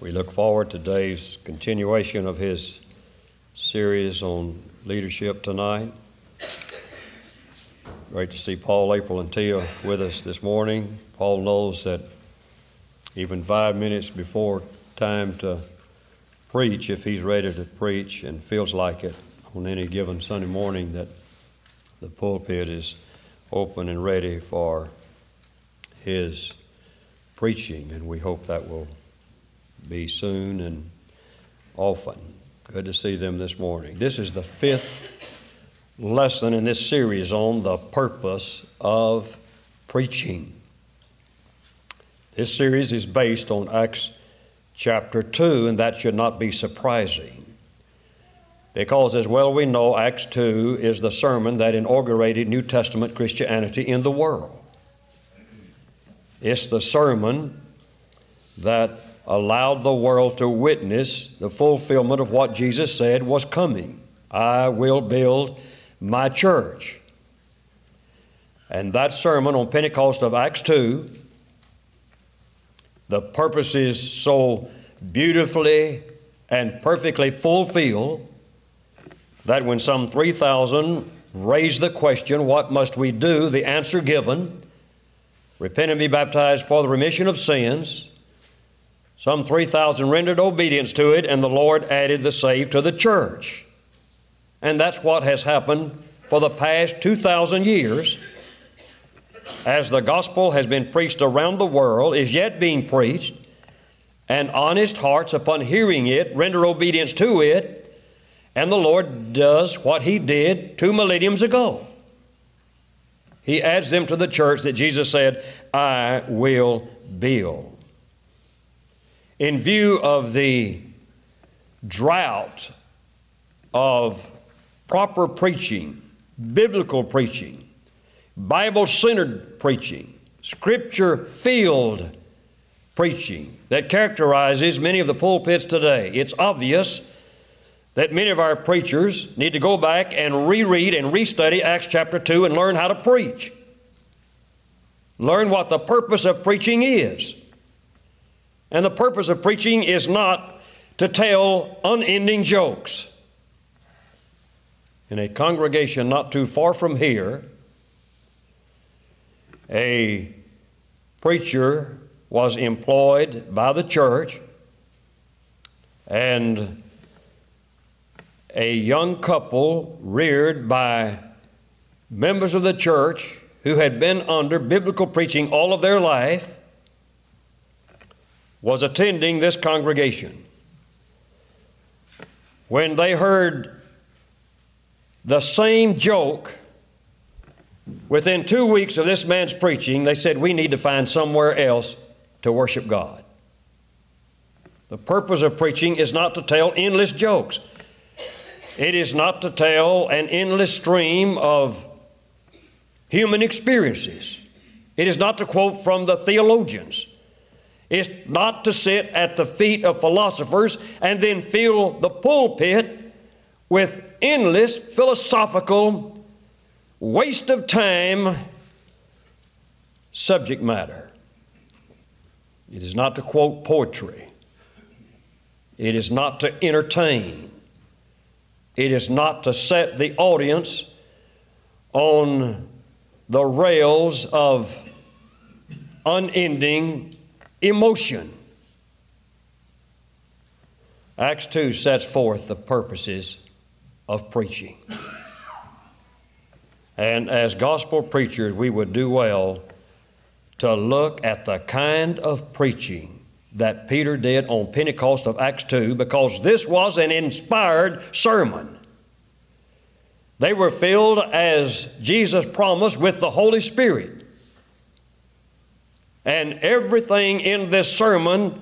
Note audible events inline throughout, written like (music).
We look forward to Dave's continuation of his series on leadership tonight. Great to see Paul, April, and Tia with us this morning. Paul knows that even five minutes before time to preach, if he's ready to preach and feels like it on any given Sunday morning, that the pulpit is open and ready for his preaching, and we hope that will be soon and often. Good to see them this morning. This is the fifth lesson in this series on the purpose of preaching. This series is based on Acts chapter 2, and that should not be surprising. Because, as well we know, Acts 2 is the sermon that inaugurated New Testament Christianity in the world. It's the sermon that allowed the world to witness the fulfillment of what Jesus said was coming. I will build my church. And that sermon on Pentecost of Acts 2, the purpose is so beautifully and perfectly fulfilled that when some 3,000 raised the question, What must we do? the answer given, Repent and be baptized for the remission of sins some 3,000 rendered obedience to it, and the Lord added the saved to the church. And that's what has happened for the past 2,000 years. As the gospel has been preached around the world, is yet being preached, and honest hearts, upon hearing it, render obedience to it, and the Lord does what He did two millenniums ago. He adds them to the church that Jesus said, I will build in view of the drought of proper preaching, biblical preaching, Bible centered preaching, scripture filled preaching that characterizes many of the pulpits today, it's obvious that many of our preachers need to go back and reread and restudy Acts chapter 2 and learn how to preach. Learn what the purpose of preaching is. And the purpose of preaching is not to tell unending jokes. In a congregation not too far from here, a preacher was employed by the church, and a young couple reared by members of the church who had been under biblical preaching all of their life was attending this congregation. When they heard the same joke within two weeks of this man's preaching, they said, We need to find somewhere else to worship God. The purpose of preaching is not to tell endless jokes. It is not to tell an endless stream of human experiences. It is not to quote from the theologians. It's not to sit at the feet of philosophers and then fill the pulpit with endless philosophical waste of time subject matter. It is not to quote poetry. It is not to entertain. It is not to set the audience on the rails of unending emotion. Acts 2 sets forth the purposes of preaching. And as gospel preachers, we would do well to look at the kind of preaching that Peter did on Pentecost of Acts 2 because this was an inspired sermon. They were filled, as Jesus promised, with the Holy Spirit. And everything in this sermon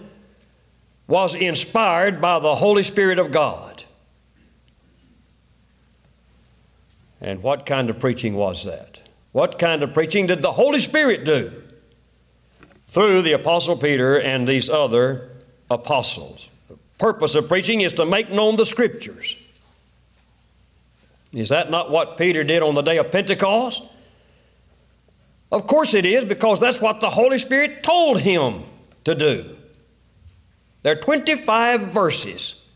was inspired by the Holy Spirit of God. And what kind of preaching was that? What kind of preaching did the Holy Spirit do? Through the Apostle Peter and these other apostles. The purpose of preaching is to make known the Scriptures. Is that not what Peter did on the day of Pentecost? Of course it is, because that's what the Holy Spirit told him to do. There are 25 verses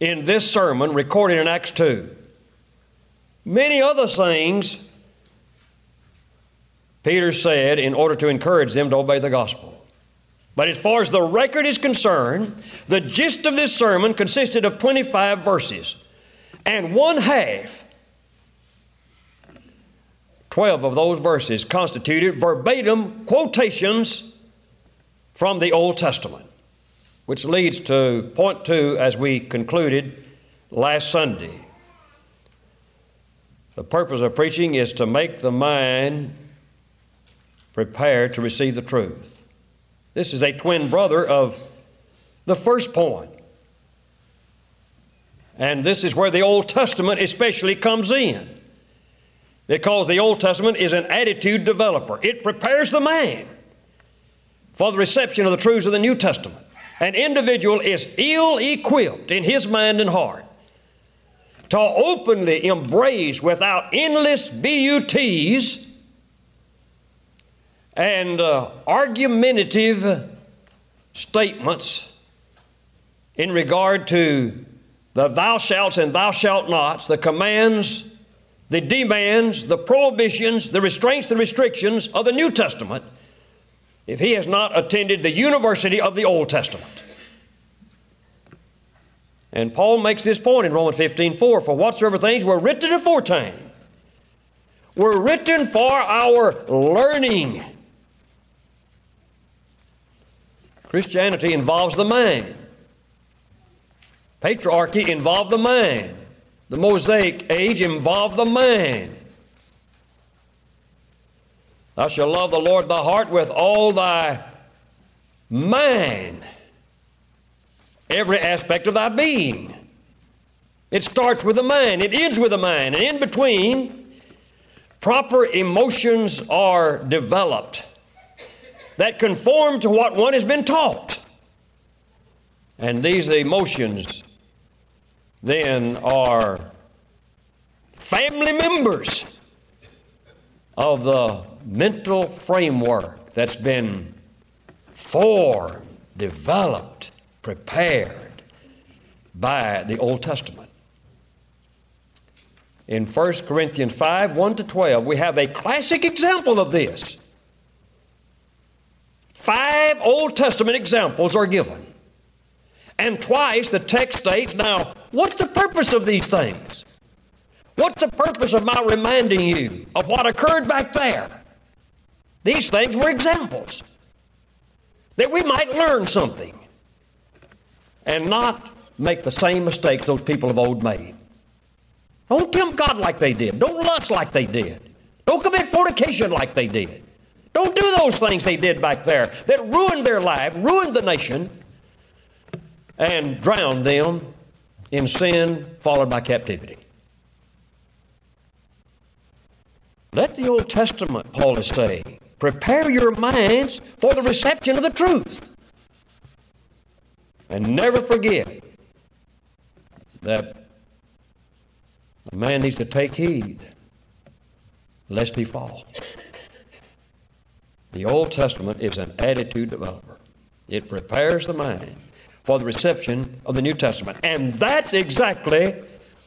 in this sermon recorded in Acts 2. Many other things Peter said in order to encourage them to obey the gospel. But as far as the record is concerned, the gist of this sermon consisted of 25 verses, and one half, 12 of those verses, constituted verbatim quotations from the Old Testament, which leads to point two as we concluded last Sunday. The purpose of preaching is to make the mind prepared to receive the truth. This is a twin brother of the first point. And this is where the Old Testament especially comes in. Because the Old Testament is an attitude developer, it prepares the man for the reception of the truths of the New Testament. An individual is ill equipped in his mind and heart to openly embrace without endless BUTs and uh, argumentative statements in regard to the thou shalt and thou shalt nots, the commands, the demands, the prohibitions, the restraints, the restrictions of the New Testament, if he has not attended the university of the Old Testament. And Paul makes this point in Romans 15 4 For whatsoever things were written aforetime were written for our learning Christianity involves the mind. Patriarchy involved the mind. The Mosaic age involved the mind. Thou shalt love the Lord thy heart with all thy mind, every aspect of thy being. It starts with the mind, it ends with the mind, and in between, proper emotions are developed that conform to what one has been taught. And these emotions then are family members of the mental framework that's been formed, developed, prepared by the Old Testament. In 1 Corinthians 5 1 to 12, we have a classic example of this. Five Old Testament examples are given. And twice the text states, now, what's the purpose of these things? What's the purpose of my reminding you of what occurred back there? These things were examples that we might learn something and not make the same mistakes those people of old made. Don't tempt God like they did. Don't lust like they did. Don't commit fornication like they did. Don't do those things they did back there that ruined their life, ruined the nation, and drowned them in sin followed by captivity. Let the Old Testament, Paul is saying, prepare your minds for the reception of the truth. And never forget that a man needs to take heed lest he fall. The Old Testament is an attitude developer. It prepares the mind for the reception of the New Testament. And that's exactly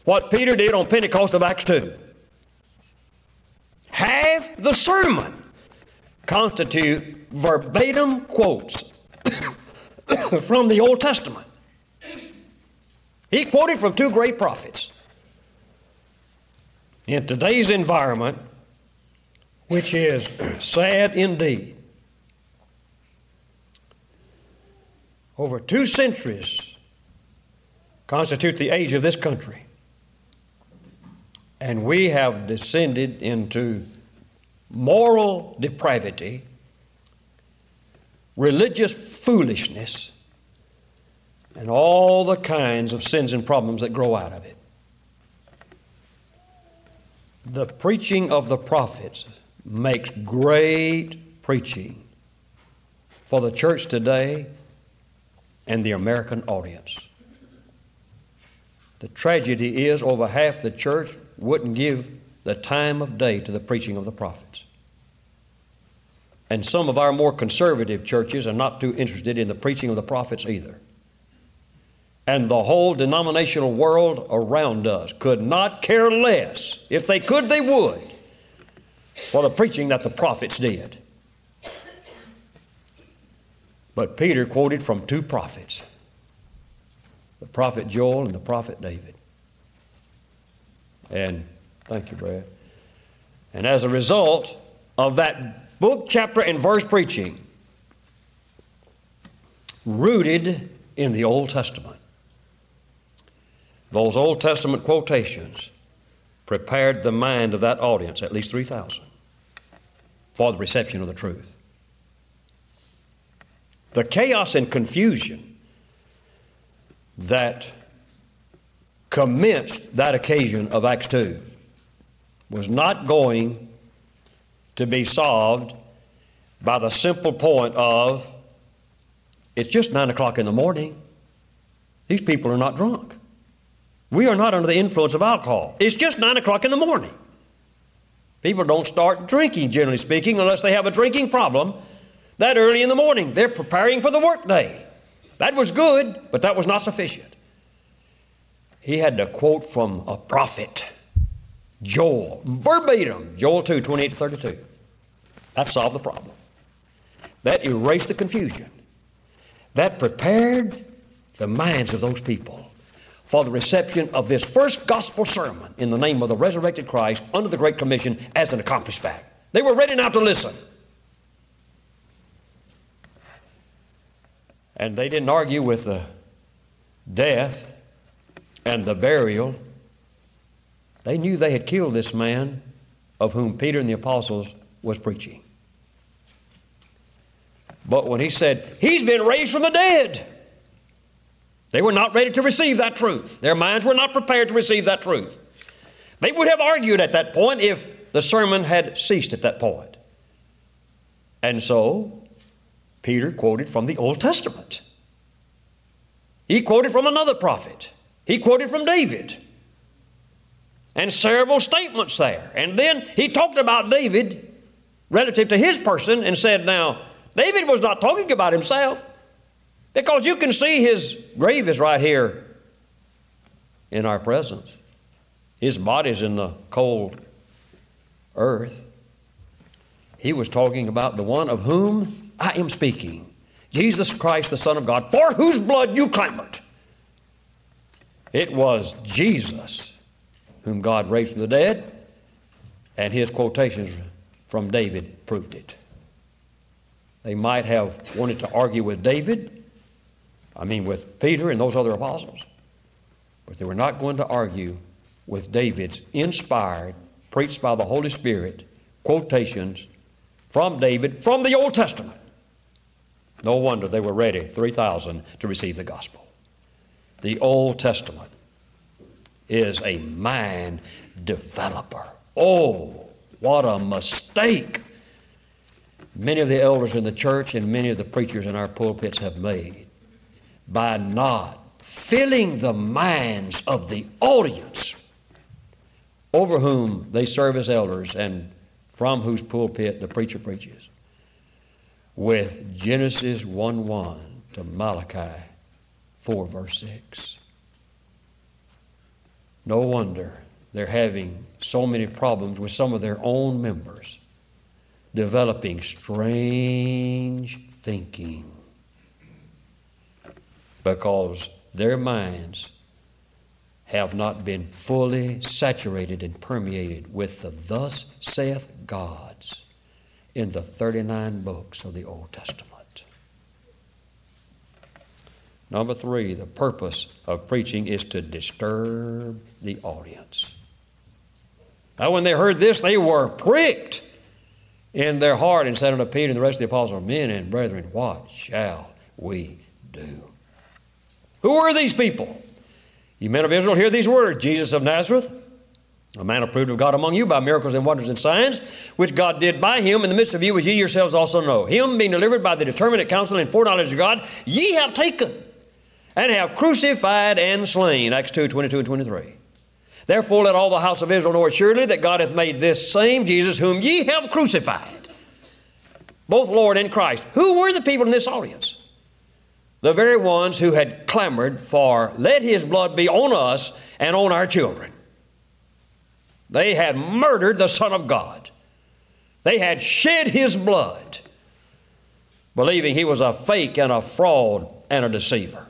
what Peter did on Pentecost of Acts 2. Half the sermon constitute verbatim quotes (coughs) from the Old Testament. He quoted from two great prophets. In today's environment, which is (coughs) sad indeed. Over two centuries constitute the age of this country. And we have descended into moral depravity, religious foolishness, and all the kinds of sins and problems that grow out of it. The preaching of the prophets makes great preaching for the church today and the American audience. The tragedy is over half the church wouldn't give the time of day to the preaching of the prophets. And some of our more conservative churches are not too interested in the preaching of the prophets either. And the whole denominational world around us could not care less. If they could, they would, for the preaching that the prophets did. But Peter quoted from two prophets the prophet Joel and the prophet David. And thank you, Brad. And as a result of that book, chapter, and verse preaching, rooted in the Old Testament, those Old Testament quotations prepared the mind of that audience, at least 3,000, for the reception of the truth. The chaos and confusion that commenced that occasion of Acts 2 was not going to be solved by the simple point of it's just 9 o'clock in the morning. These people are not drunk. We are not under the influence of alcohol. It's just 9 o'clock in the morning. People don't start drinking, generally speaking, unless they have a drinking problem that early in the morning. They're preparing for the workday. That was good, but that was not sufficient. He had to quote from a prophet, Joel, verbatim, Joel 2 28 to 32. That solved the problem. That erased the confusion. That prepared the minds of those people for the reception of this first gospel sermon in the name of the resurrected Christ under the Great Commission as an accomplished fact. They were ready now to listen. And they didn't argue with the death and the burial. They knew they had killed this man of whom Peter and the apostles was preaching. But when he said, He's been raised from the dead, they were not ready to receive that truth. Their minds were not prepared to receive that truth. They would have argued at that point if the sermon had ceased at that point. And so, Peter quoted from the Old Testament. He quoted from another prophet. He quoted from David. And several statements there. And then he talked about David relative to his person and said, Now, David was not talking about himself. Because you can see his grave is right here in our presence. His body's in the cold earth. He was talking about the one of whom I am speaking Jesus Christ, the Son of God, for whose blood you clamored. It was Jesus whom God raised from the dead, and his quotations from David proved it. They might have wanted to argue with David I mean, with Peter and those other apostles. But they were not going to argue with David's inspired, preached by the Holy Spirit, quotations from David from the Old Testament. No wonder they were ready, 3,000, to receive the gospel. The Old Testament is a mind developer. Oh, what a mistake many of the elders in the church and many of the preachers in our pulpits have made by not filling the minds of the audience over whom they serve as elders and from whose pulpit the preacher preaches with Genesis 1 1 to Malachi 4 verse 6. No wonder they're having so many problems with some of their own members developing strange thinking because their minds have not been fully saturated and permeated with the thus saith God's in the 39 books of the Old Testament. Number three, the purpose of preaching is to disturb the audience. Now, when they heard this, they were pricked in their heart and said unto Peter and the rest of the apostles, Men and brethren, what shall we do? Who were these people? You men of Israel, hear these words Jesus of Nazareth, a man approved of God among you by miracles and wonders and signs, which God did by him in the midst of you, as ye yourselves also know. Him being delivered by the determinate counsel and foreknowledge of God, ye have taken and have crucified and slain. Acts 2 22 and 23. Therefore, let all the house of Israel know assuredly that God hath made this same Jesus, whom ye have crucified, both Lord and Christ. Who were the people in this audience? The very ones who had clamored for, let His blood be on us and on our children. They had murdered the Son of God. They had shed His blood, believing He was a fake and a fraud and a deceiver.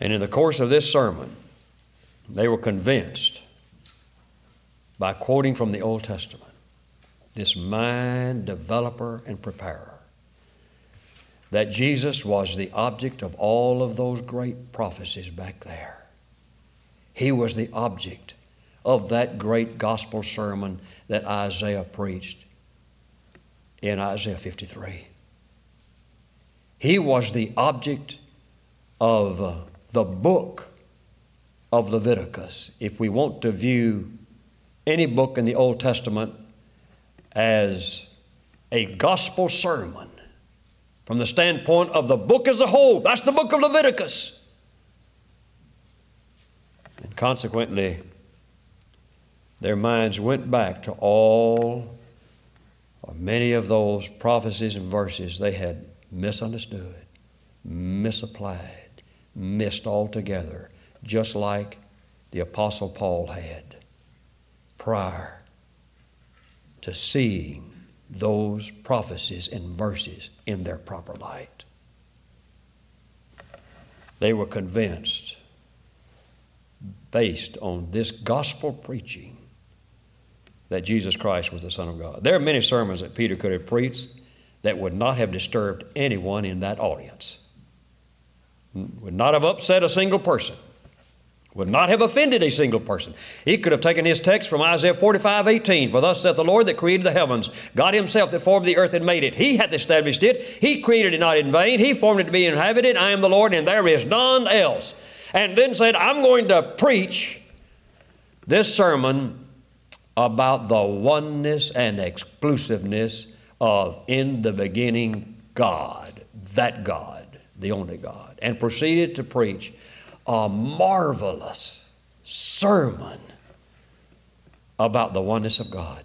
And in the course of this sermon, they were convinced by quoting from the Old Testament, this mind developer and preparer, that Jesus was the object of all of those great prophecies back there. He was the object of that great gospel sermon that Isaiah preached in Isaiah 53. He was the object of uh, the book of Leviticus. If we want to view any book in the Old Testament as a gospel sermon from the standpoint of the book as a whole. That's the book of Leviticus. Consequently, their minds went back to all or many of those prophecies and verses they had misunderstood, misapplied, missed altogether, just like the Apostle Paul had prior to seeing those prophecies and verses in their proper light. They were convinced, based on this gospel preaching, that Jesus Christ was the Son of God. There are many sermons that Peter could have preached that would not have disturbed anyone in that audience, would not have upset a single person would not have offended a single person. He could have taken his text from Isaiah 45 18. For thus saith the Lord that created the heavens, God Himself that formed the earth and made it. He hath established it. He created it not in vain. He formed it to be inhabited. I am the Lord, and there is none else. And then said, I'm going to preach this sermon about the oneness and exclusiveness of in the beginning God, that God, the only God, and proceeded to preach a marvelous sermon about the oneness of God.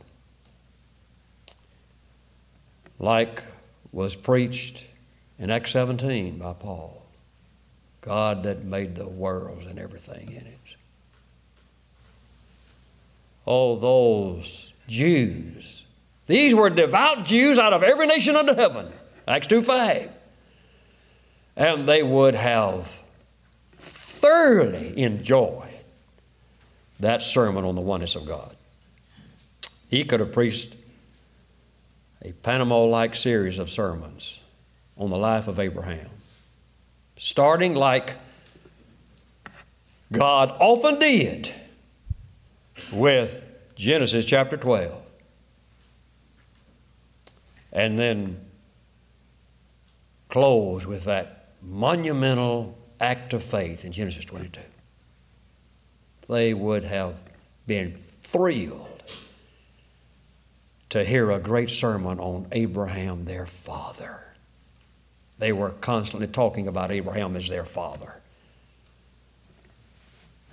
Like was preached in Acts 17 by Paul God that made the worlds and everything in it. Oh, those Jews. These were devout Jews out of every nation under heaven. Acts 2 5. And they would have thoroughly enjoyed that sermon on the oneness of God. He could have preached a Panama like series of sermons on the life of Abraham, starting like God often did with Genesis chapter 12, and then close with that monumental act of faith in Genesis 22. They would have been thrilled to hear a great sermon on Abraham, their father. They were constantly talking about Abraham as their father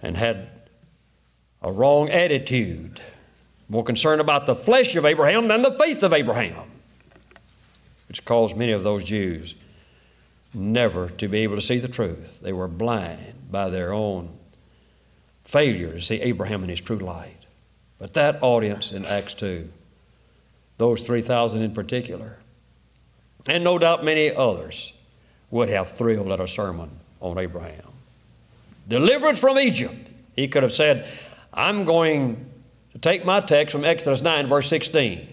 and had a wrong attitude, more concerned about the flesh of Abraham than the faith of Abraham, which caused many of those Jews never to be able to see the truth. They were blind by their own failure to see Abraham in his true light. But that audience in Acts 2, those 3,000 in particular, and no doubt many others, would have thrilled at a sermon on Abraham. Deliverance from Egypt. He could have said, I'm going to take my text from Exodus 9, verse 16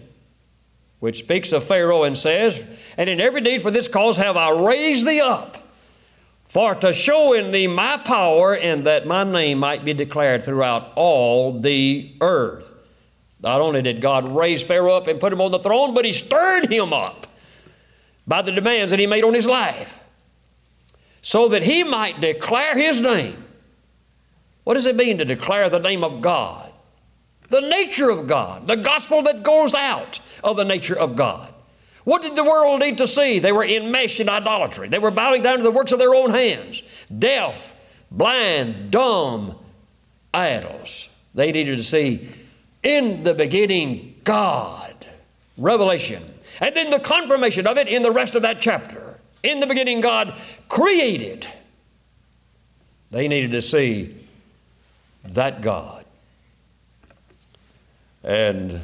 which speaks of Pharaoh and says, And in every deed for this cause have I raised thee up, for to show in thee my power, and that my name might be declared throughout all the earth. Not only did God raise Pharaoh up and put him on the throne, but he stirred him up by the demands that he made on his life, so that he might declare his name. What does it mean to declare the name of God? The nature of God, the gospel that goes out of the nature of God. What did the world need to see? They were enmeshed in idolatry. They were bowing down to the works of their own hands. Deaf, blind, dumb idols. They needed to see in the beginning God. revelation. And then the confirmation of it in the rest of that chapter. In the beginning, God created. They needed to see that God. And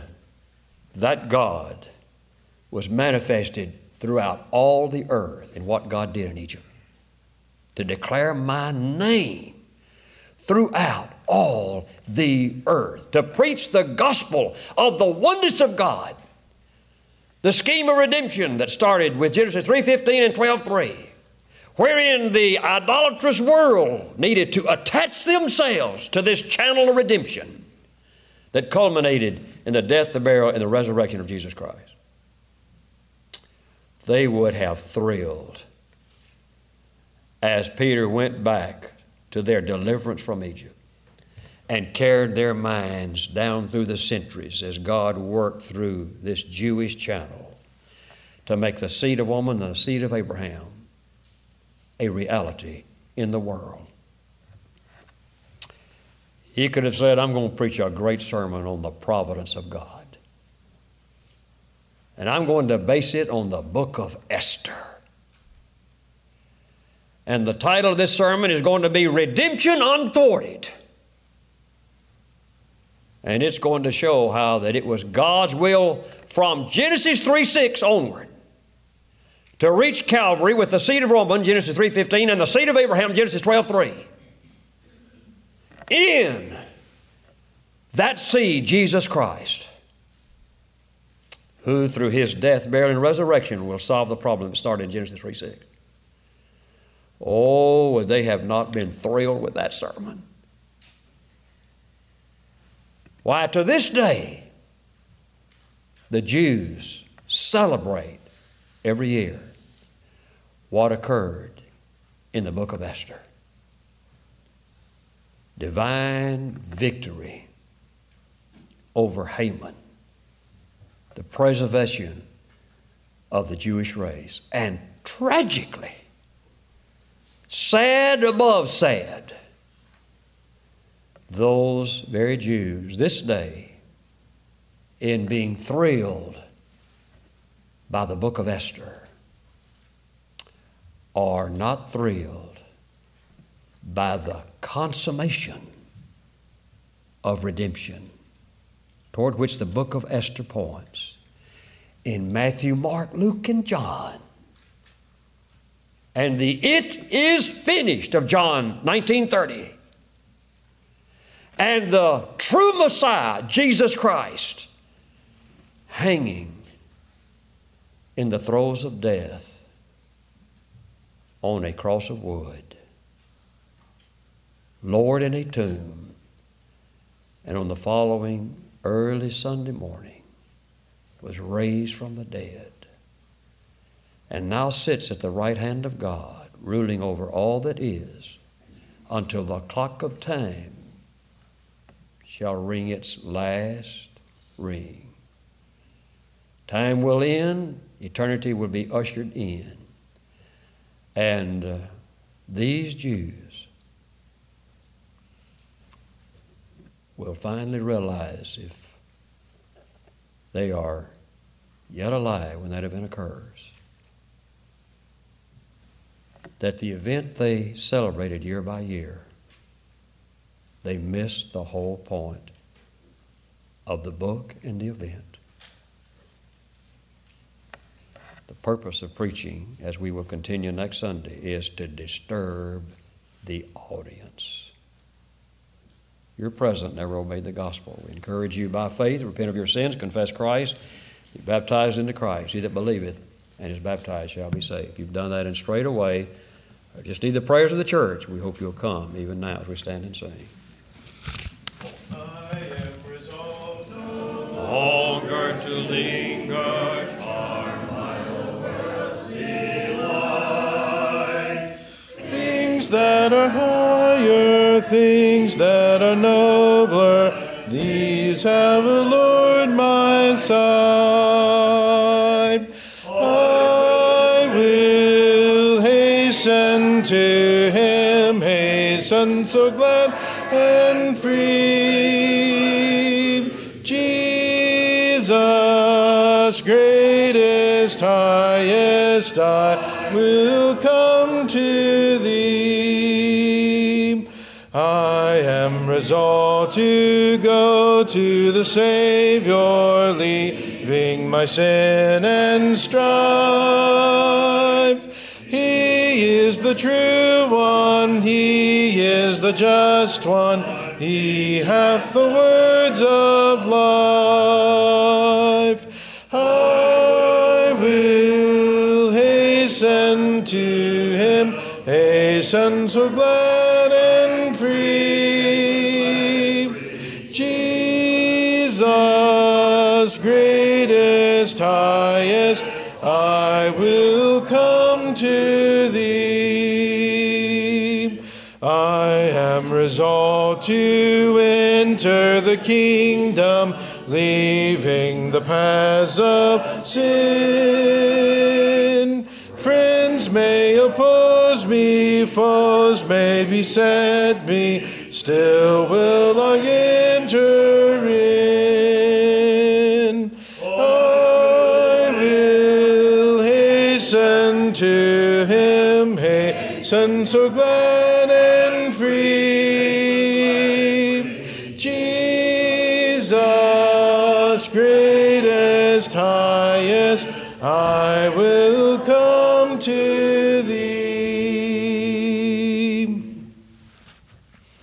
that God was manifested throughout all the earth in what God did in Egypt to declare my name throughout all the earth, to preach the gospel of the oneness of God, the scheme of redemption that started with Genesis 3:15 and 12:3, wherein the idolatrous world needed to attach themselves to this channel of redemption that culminated in the death, the burial, and the resurrection of Jesus Christ. They would have thrilled as Peter went back to their deliverance from Egypt and carried their minds down through the centuries as God worked through this Jewish channel to make the seed of woman and the seed of Abraham a reality in the world. He could have said, I'm going to preach a great sermon on the providence of God. And I'm going to base it on the book of Esther. And the title of this sermon is going to be Redemption Unthwarted. And it's going to show how that it was God's will from Genesis 3 6 onward to reach Calvary with the seed of Roman, Genesis 3.15, and the seed of Abraham, Genesis 12.3. In that seed, Jesus Christ, who through his death, burial, and resurrection will solve the problem that started in Genesis 3.6. Oh, would they have not been thrilled with that sermon? Why, to this day, the Jews celebrate every year what occurred in the book of Esther. Divine victory over Haman, the preservation of the Jewish race, and tragically, sad above sad, those very Jews this day in being thrilled by the book of Esther are not thrilled by the consummation of redemption toward which the book of Esther points in Matthew, Mark, Luke, and John. And the it is finished of John 1930. And the true Messiah, Jesus Christ, hanging in the throes of death on a cross of wood, lowered in a tomb, and on the following early Sunday morning was raised from the dead, and now sits at the right hand of God, ruling over all that is, until the clock of time shall ring its last ring. Time will end, eternity will be ushered in. And uh, these Jews will finally realize if they are yet alive when that event occurs, that the event they celebrated year by year, they missed the whole point of the book and the event. The purpose of preaching, as we will continue next Sunday, is to disturb the audience. You're present, never obeyed the gospel. We encourage you by faith, repent of your sins, confess Christ, be baptized into Christ. He that believeth and is baptized shall be saved. If you've done that and straight away, just need the prayers of the church. We hope you'll come even now as we stand and sing. To linger. things that are higher, things that are nobler, these have allured my side. I will hasten to him, hasten so glad and Jesus greatest, highest, I will come to thee. I am resolved to go to the Savior, leaving my sin and strife. He is the true one, He is the just one, He hath the words of life. I will hasten to Him, hasten so glad and free. Jesus, greatest, highest, I will come to thee. I am resolved to enter the kingdom, leaving the paths of sin. Friends may oppose me, foes may beset me, still will I enter in. I will hasten to him, hasten so glad